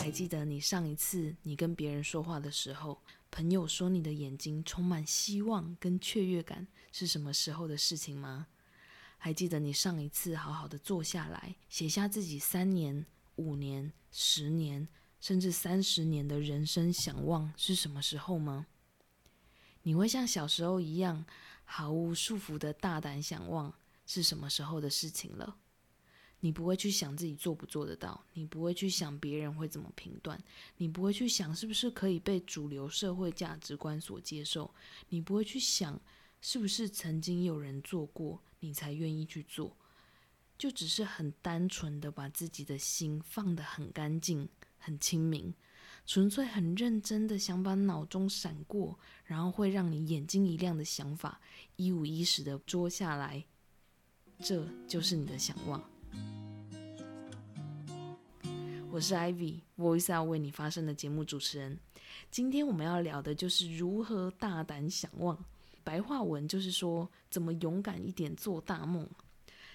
还记得你上一次你跟别人说话的时候，朋友说你的眼睛充满希望跟雀跃感是什么时候的事情吗？还记得你上一次好好的坐下来，写下自己三年、五年、十年，甚至三十年的人生想望是什么时候吗？你会像小时候一样毫无束缚的大胆想望是什么时候的事情了？你不会去想自己做不做得到，你不会去想别人会怎么评断，你不会去想是不是可以被主流社会价值观所接受，你不会去想是不是曾经有人做过，你才愿意去做，就只是很单纯的把自己的心放得很干净、很清明，纯粹很认真的想把脑中闪过，然后会让你眼睛一亮的想法，一五一十的捉下来，这就是你的想望。我是 Ivy，Voice Out 为你发声的节目主持人。今天我们要聊的就是如何大胆想望，白话文就是说怎么勇敢一点做大梦。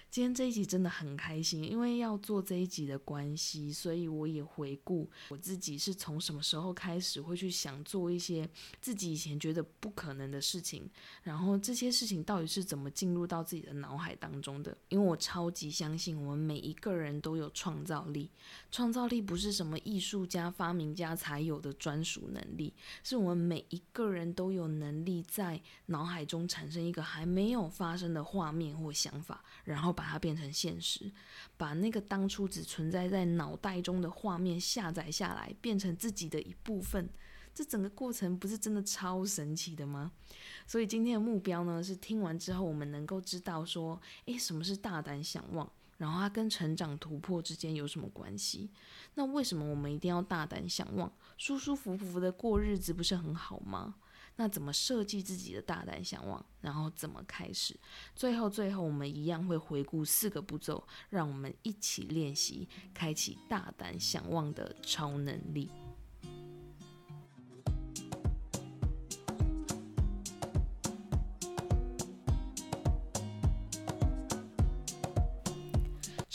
今天这一集真的很开心，因为要做这一集的关系，所以我也回顾我自己是从什么时候开始会去想做一些自己以前觉得不可能的事情，然后这些事情到底是怎么进入到自己的脑海当中的？因为我超级相信我们每一个人都有创造力，创造力不是什么艺术家、发明家才有的专属能力，是我们每一个人都有能力在脑海中产生一个还没有发生的画面或想法，然后把它变成现实，把那个当初只存在在脑袋中的画面下载下来，变成自己的一部分。这整个过程不是真的超神奇的吗？所以今天的目标呢，是听完之后我们能够知道说，诶，什么是大胆想望，然后它跟成长突破之间有什么关系？那为什么我们一定要大胆想望？舒舒服服的过日子不是很好吗？那怎么设计自己的大胆想望？然后怎么开始？最后，最后我们一样会回顾四个步骤，让我们一起练习，开启大胆想望的超能力。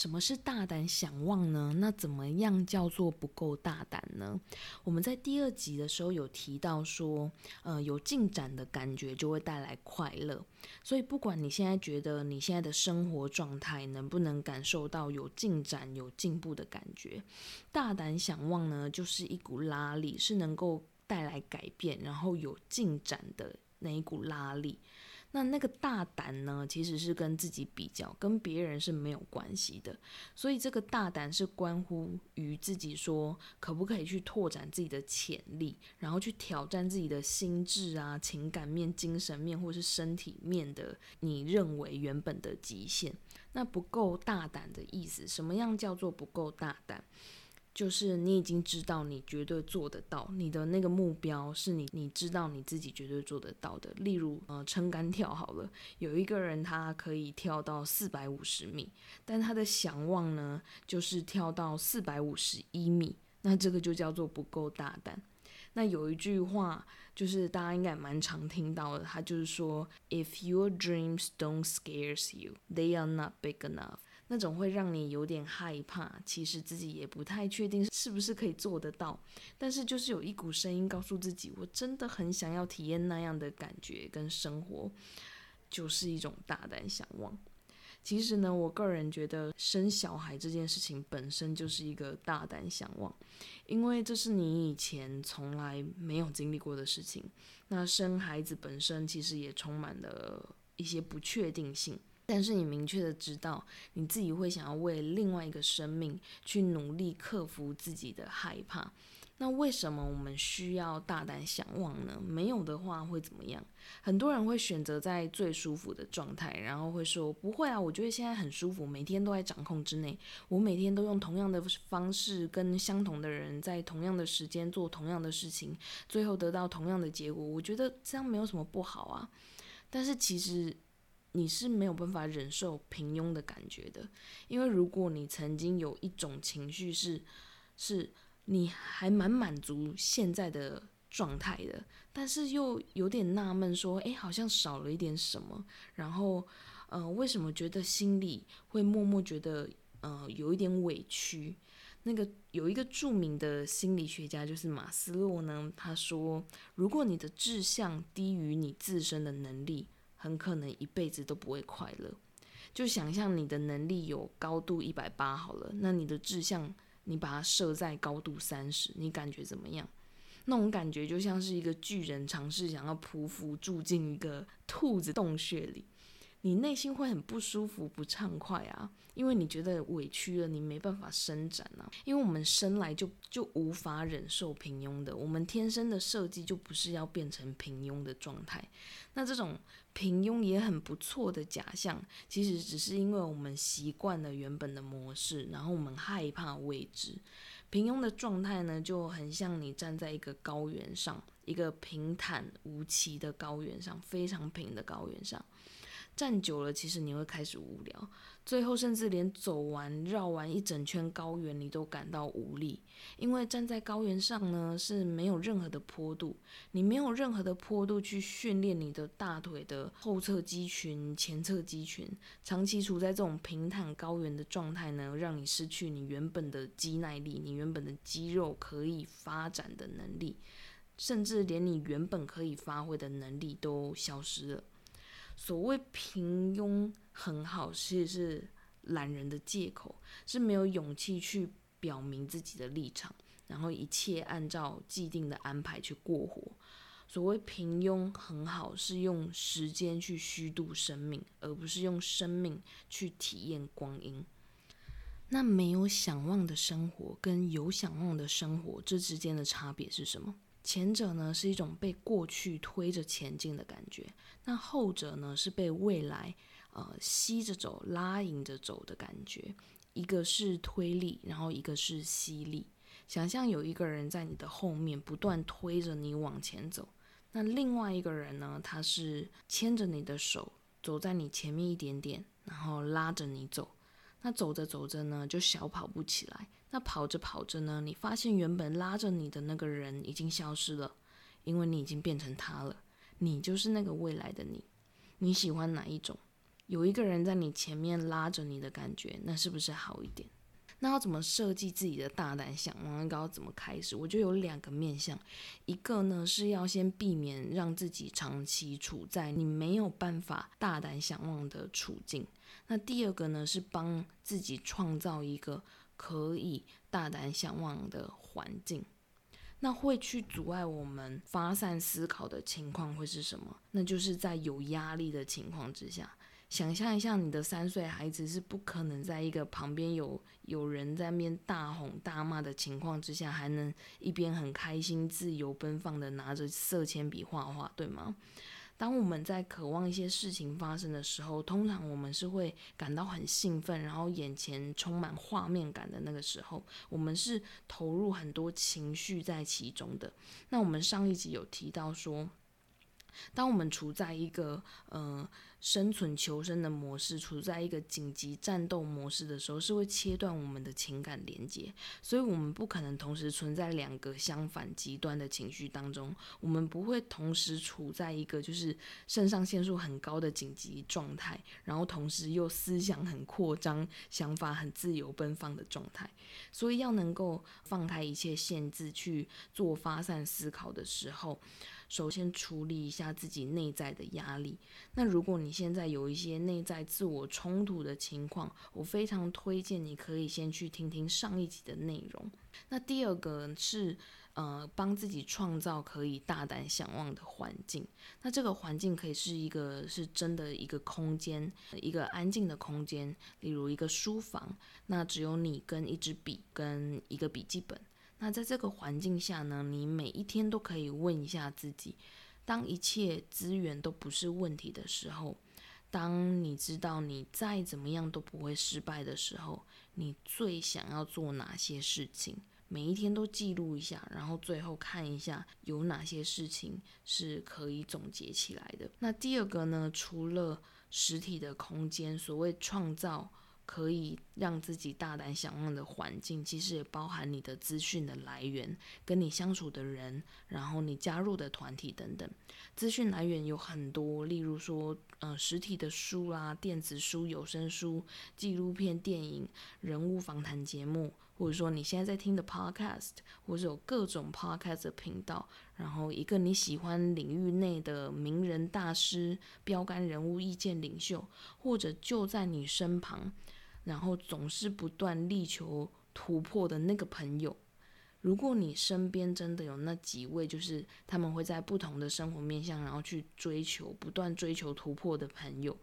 什么是大胆想望呢？那怎么样叫做不够大胆呢？我们在第二集的时候有提到说，呃，有进展的感觉就会带来快乐。所以不管你现在觉得你现在的生活状态能不能感受到有进展、有进步的感觉，大胆想望呢，就是一股拉力，是能够带来改变，然后有进展的那一股拉力。那那个大胆呢，其实是跟自己比较，跟别人是没有关系的。所以这个大胆是关乎于自己说，可不可以去拓展自己的潜力，然后去挑战自己的心智啊、情感面、精神面，或是身体面的你认为原本的极限。那不够大胆的意思，什么样叫做不够大胆？就是你已经知道你绝对做得到，你的那个目标是你你知道你自己绝对做得到的。例如，呃，撑杆跳好了，有一个人他可以跳到四百五十米，但他的想望呢，就是跳到四百五十一米，那这个就叫做不够大胆。那有一句话，就是大家应该蛮常听到的，他就是说，If your dreams don't scares you, they are not big enough。那种会让你有点害怕，其实自己也不太确定是不是可以做得到，但是就是有一股声音告诉自己，我真的很想要体验那样的感觉跟生活，就是一种大胆向往。其实呢，我个人觉得生小孩这件事情本身就是一个大胆向往，因为这是你以前从来没有经历过的事情。那生孩子本身其实也充满了一些不确定性。但是你明确的知道，你自己会想要为另外一个生命去努力克服自己的害怕。那为什么我们需要大胆想望呢？没有的话会怎么样？很多人会选择在最舒服的状态，然后会说不会啊，我觉得现在很舒服，每天都在掌控之内，我每天都用同样的方式跟相同的人在同样的时间做同样的事情，最后得到同样的结果。我觉得这样没有什么不好啊。但是其实。你是没有办法忍受平庸的感觉的，因为如果你曾经有一种情绪是，是你还蛮满足现在的状态的，但是又有点纳闷说，诶，好像少了一点什么，然后，呃，为什么觉得心里会默默觉得，呃，有一点委屈？那个有一个著名的心理学家，就是马斯洛呢，他说，如果你的志向低于你自身的能力，很可能一辈子都不会快乐。就想象你的能力有高度一百八好了，那你的志向你把它设在高度三十，你感觉怎么样？那种感觉就像是一个巨人尝试想要匍匐住进一个兔子洞穴里。你内心会很不舒服、不畅快啊，因为你觉得委屈了，你没办法伸展啊。因为我们生来就就无法忍受平庸的，我们天生的设计就不是要变成平庸的状态。那这种平庸也很不错的假象，其实只是因为我们习惯了原本的模式，然后我们害怕未知。平庸的状态呢，就很像你站在一个高原上，一个平坦无奇的高原上，非常平的高原上。站久了，其实你会开始无聊，最后甚至连走完、绕完一整圈高原，你都感到无力。因为站在高原上呢，是没有任何的坡度，你没有任何的坡度去训练你的大腿的后侧肌群、前侧肌群。长期处在这种平坦高原的状态呢，让你失去你原本的肌耐力，你原本的肌肉可以发展的能力，甚至连你原本可以发挥的能力都消失了。所谓平庸很好，其实是懒人的借口，是没有勇气去表明自己的立场，然后一切按照既定的安排去过活。所谓平庸很好，是用时间去虚度生命，而不是用生命去体验光阴。那没有想望的生活跟有想望的生活，这之间的差别是什么？前者呢，是一种被过去推着前进的感觉，那后者呢，是被未来呃吸着走、拉引着走的感觉。一个是推力，然后一个是吸力。想象有一个人在你的后面不断推着你往前走，那另外一个人呢，他是牵着你的手走在你前面一点点，然后拉着你走。那走着走着呢，就小跑不起来。那跑着跑着呢，你发现原本拉着你的那个人已经消失了，因为你已经变成他了。你就是那个未来的你。你喜欢哪一种？有一个人在你前面拉着你的感觉，那是不是好一点？那要怎么设计自己的大胆想望？应该要怎么开始？我觉得有两个面向，一个呢是要先避免让自己长期处在你没有办法大胆想望的处境。那第二个呢是帮自己创造一个。可以大胆向往的环境，那会去阻碍我们发散思考的情况会是什么？那就是在有压力的情况之下，想象一下，你的三岁孩子是不可能在一个旁边有有人在面大吼大骂的情况之下，还能一边很开心、自由奔放的拿着色铅笔画画，对吗？当我们在渴望一些事情发生的时候，通常我们是会感到很兴奋，然后眼前充满画面感的那个时候，我们是投入很多情绪在其中的。那我们上一集有提到说，当我们处在一个嗯生存求生的模式，处在一个紧急战斗模式的时候，是会切断我们的情感连接，所以我们不可能同时存在两个相反极端的情绪当中。我们不会同时处在一个就是肾上腺素很高的紧急状态，然后同时又思想很扩张、想法很自由奔放的状态。所以要能够放开一切限制去做发散思考的时候。首先处理一下自己内在的压力。那如果你现在有一些内在自我冲突的情况，我非常推荐你可以先去听听上一集的内容。那第二个是，呃，帮自己创造可以大胆想望的环境。那这个环境可以是一个是真的一个空间，一个安静的空间，例如一个书房。那只有你跟一支笔跟一个笔记本。那在这个环境下呢，你每一天都可以问一下自己：当一切资源都不是问题的时候，当你知道你再怎么样都不会失败的时候，你最想要做哪些事情？每一天都记录一下，然后最后看一下有哪些事情是可以总结起来的。那第二个呢，除了实体的空间，所谓创造。可以让自己大胆想望的环境，其实也包含你的资讯的来源，跟你相处的人，然后你加入的团体等等。资讯来源有很多，例如说，呃，实体的书啦、电子书、有声书、纪录片、电影、人物访谈节目，或者说你现在在听的 podcast，或者有各种 podcast 的频道，然后一个你喜欢领域内的名人大师、标杆人物、意见领袖，或者就在你身旁，然后总是不断力求突破的那个朋友。如果你身边真的有那几位，就是他们会在不同的生活面向，然后去追求、不断追求突破的朋友，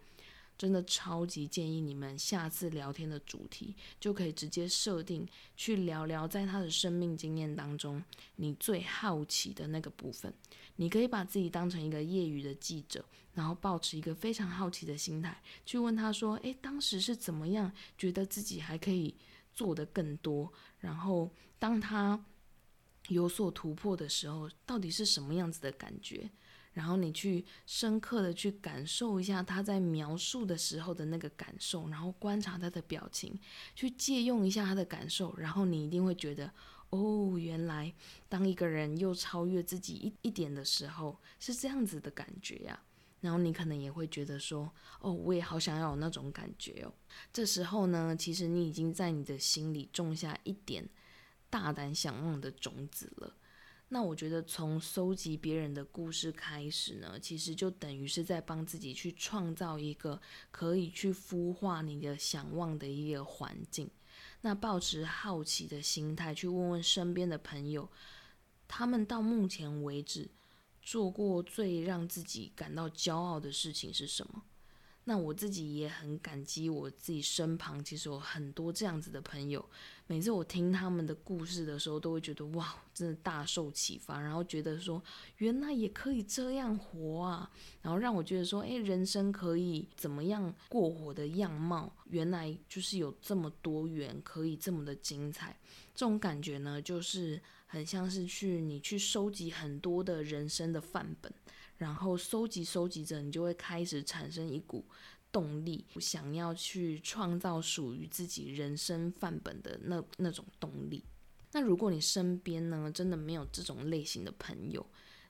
真的超级建议你们下次聊天的主题就可以直接设定去聊聊，在他的生命经验当中，你最好奇的那个部分。你可以把自己当成一个业余的记者，然后抱持一个非常好奇的心态去问他说：“诶，当时是怎么样？觉得自己还可以做得更多？”然后当他有所突破的时候，到底是什么样子的感觉？然后你去深刻的去感受一下他在描述的时候的那个感受，然后观察他的表情，去借用一下他的感受，然后你一定会觉得，哦，原来当一个人又超越自己一一点的时候，是这样子的感觉呀。然后你可能也会觉得说，哦，我也好想要有那种感觉哦。这时候呢，其实你已经在你的心里种下一点。大胆想望的种子了。那我觉得从搜集别人的故事开始呢，其实就等于是在帮自己去创造一个可以去孵化你的想望的一个环境。那抱持好奇的心态去问问身边的朋友，他们到目前为止做过最让自己感到骄傲的事情是什么？那我自己也很感激，我自己身旁其实有很多这样子的朋友。每次我听他们的故事的时候，都会觉得哇，真的大受启发，然后觉得说原来也可以这样活啊，然后让我觉得说，诶，人生可以怎么样过活的样貌，原来就是有这么多元，可以这么的精彩。这种感觉呢，就是很像是去你去收集很多的人生的范本。然后收集收集着，你就会开始产生一股动力，想要去创造属于自己人生范本的那那种动力。那如果你身边呢，真的没有这种类型的朋友，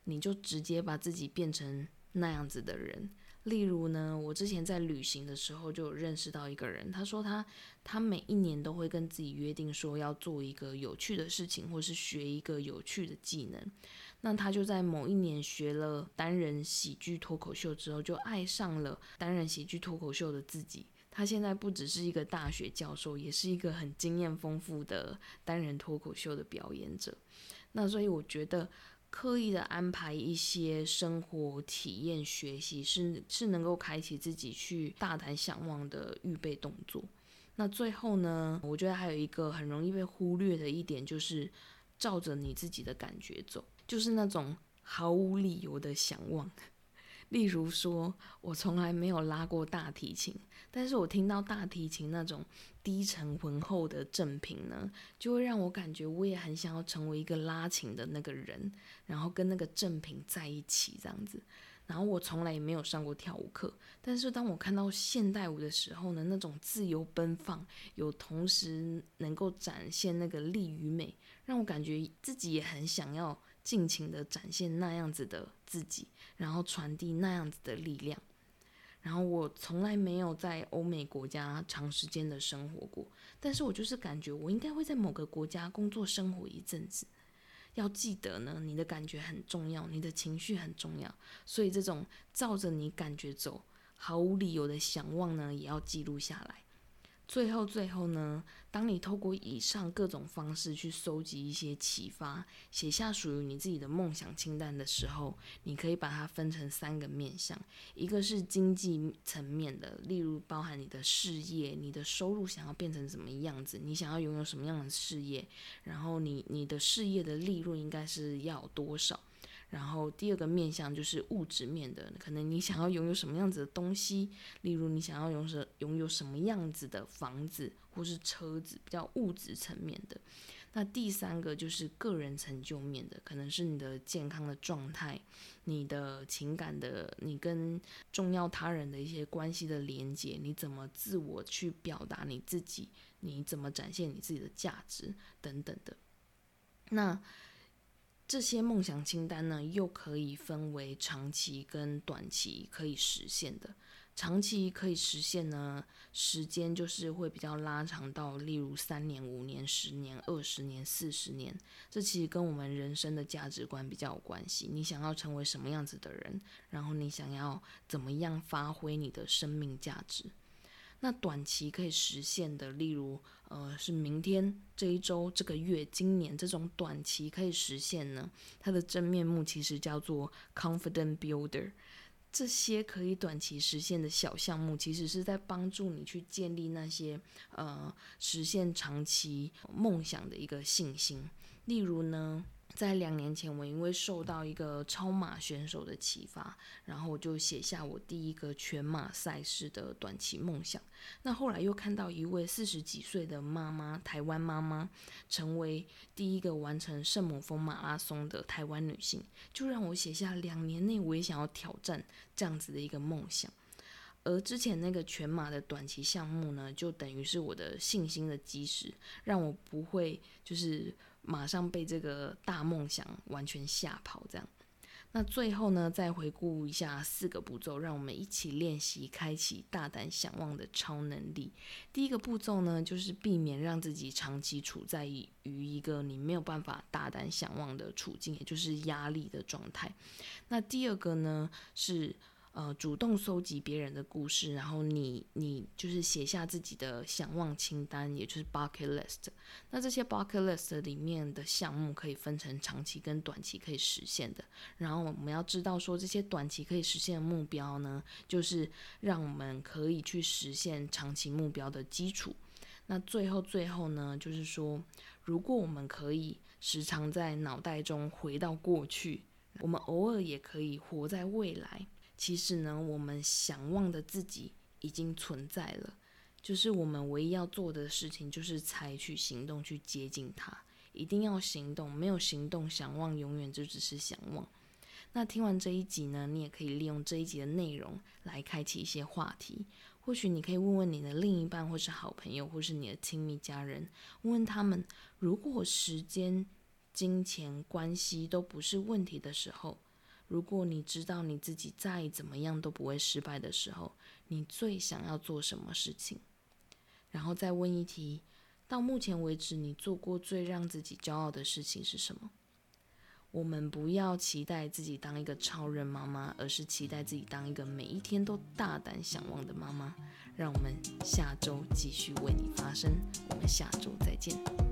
你就直接把自己变成那样子的人。例如呢，我之前在旅行的时候就认识到一个人，他说他他每一年都会跟自己约定说要做一个有趣的事情，或是学一个有趣的技能。那他就在某一年学了单人喜剧脱口秀之后，就爱上了单人喜剧脱口秀的自己。他现在不只是一个大学教授，也是一个很经验丰富的单人脱口秀的表演者。那所以我觉得，刻意的安排一些生活体验学习，是是能够开启自己去大胆向往的预备动作。那最后呢，我觉得还有一个很容易被忽略的一点，就是照着你自己的感觉走。就是那种毫无理由的想望，例如说，我从来没有拉过大提琴，但是我听到大提琴那种低沉浑厚的正频呢，就会让我感觉我也很想要成为一个拉琴的那个人，然后跟那个正频在一起这样子。然后我从来也没有上过跳舞课，但是当我看到现代舞的时候呢，那种自由奔放，有同时能够展现那个力与美，让我感觉自己也很想要。尽情的展现那样子的自己，然后传递那样子的力量。然后我从来没有在欧美国家长时间的生活过，但是我就是感觉我应该会在某个国家工作生活一阵子。要记得呢，你的感觉很重要，你的情绪很重要，所以这种照着你感觉走，毫无理由的想望呢，也要记录下来。最后，最后呢，当你透过以上各种方式去搜集一些启发，写下属于你自己的梦想清单的时候，你可以把它分成三个面向：一个是经济层面的，例如包含你的事业、你的收入想要变成什么样子，你想要拥有什么样的事业，然后你你的事业的利润应该是要多少。然后第二个面向就是物质面的，可能你想要拥有什么样子的东西，例如你想要拥什拥有什么样子的房子或是车子，比较物质层面的。那第三个就是个人成就面的，可能是你的健康的状态，你的情感的，你跟重要他人的一些关系的连接，你怎么自我去表达你自己，你怎么展现你自己的价值等等的。那。这些梦想清单呢，又可以分为长期跟短期可以实现的。长期可以实现呢，时间就是会比较拉长到，例如三年、五年、十年、二十年、四十年。这其实跟我们人生的价值观比较有关系。你想要成为什么样子的人，然后你想要怎么样发挥你的生命价值。那短期可以实现的，例如呃，是明天、这一周、这个月、今年这种短期可以实现呢，它的真面目其实叫做 confident builder。这些可以短期实现的小项目，其实是在帮助你去建立那些呃实现长期梦想的一个信心。例如呢，在两年前，我因为受到一个超马选手的启发，然后我就写下我第一个全马赛事的短期梦想。那后来又看到一位四十几岁的妈妈，台湾妈妈，成为第一个完成圣母峰马拉松的台湾女性，就让我写下两年内我也想要挑战这样子的一个梦想。而之前那个全马的短期项目呢，就等于是我的信心的基石，让我不会就是。马上被这个大梦想完全吓跑，这样。那最后呢，再回顾一下四个步骤，让我们一起练习开启大胆想望的超能力。第一个步骤呢，就是避免让自己长期处在于一个你没有办法大胆想望的处境，也就是压力的状态。那第二个呢，是。呃，主动搜集别人的故事，然后你你就是写下自己的想望清单，也就是 bucket list。那这些 bucket list 里面的项目可以分成长期跟短期可以实现的。然后我们要知道说，这些短期可以实现的目标呢，就是让我们可以去实现长期目标的基础。那最后最后呢，就是说，如果我们可以时常在脑袋中回到过去，我们偶尔也可以活在未来。其实呢，我们想望的自己已经存在了，就是我们唯一要做的事情，就是采取行动去接近它。一定要行动，没有行动，想望永远就只是想望。那听完这一集呢，你也可以利用这一集的内容来开启一些话题。或许你可以问问你的另一半，或是好朋友，或是你的亲密家人，问问他们：如果时间、金钱、关系都不是问题的时候。如果你知道你自己再怎么样都不会失败的时候，你最想要做什么事情？然后再问一题：到目前为止，你做过最让自己骄傲的事情是什么？我们不要期待自己当一个超人妈妈，而是期待自己当一个每一天都大胆想望的妈妈。让我们下周继续为你发声，我们下周再见。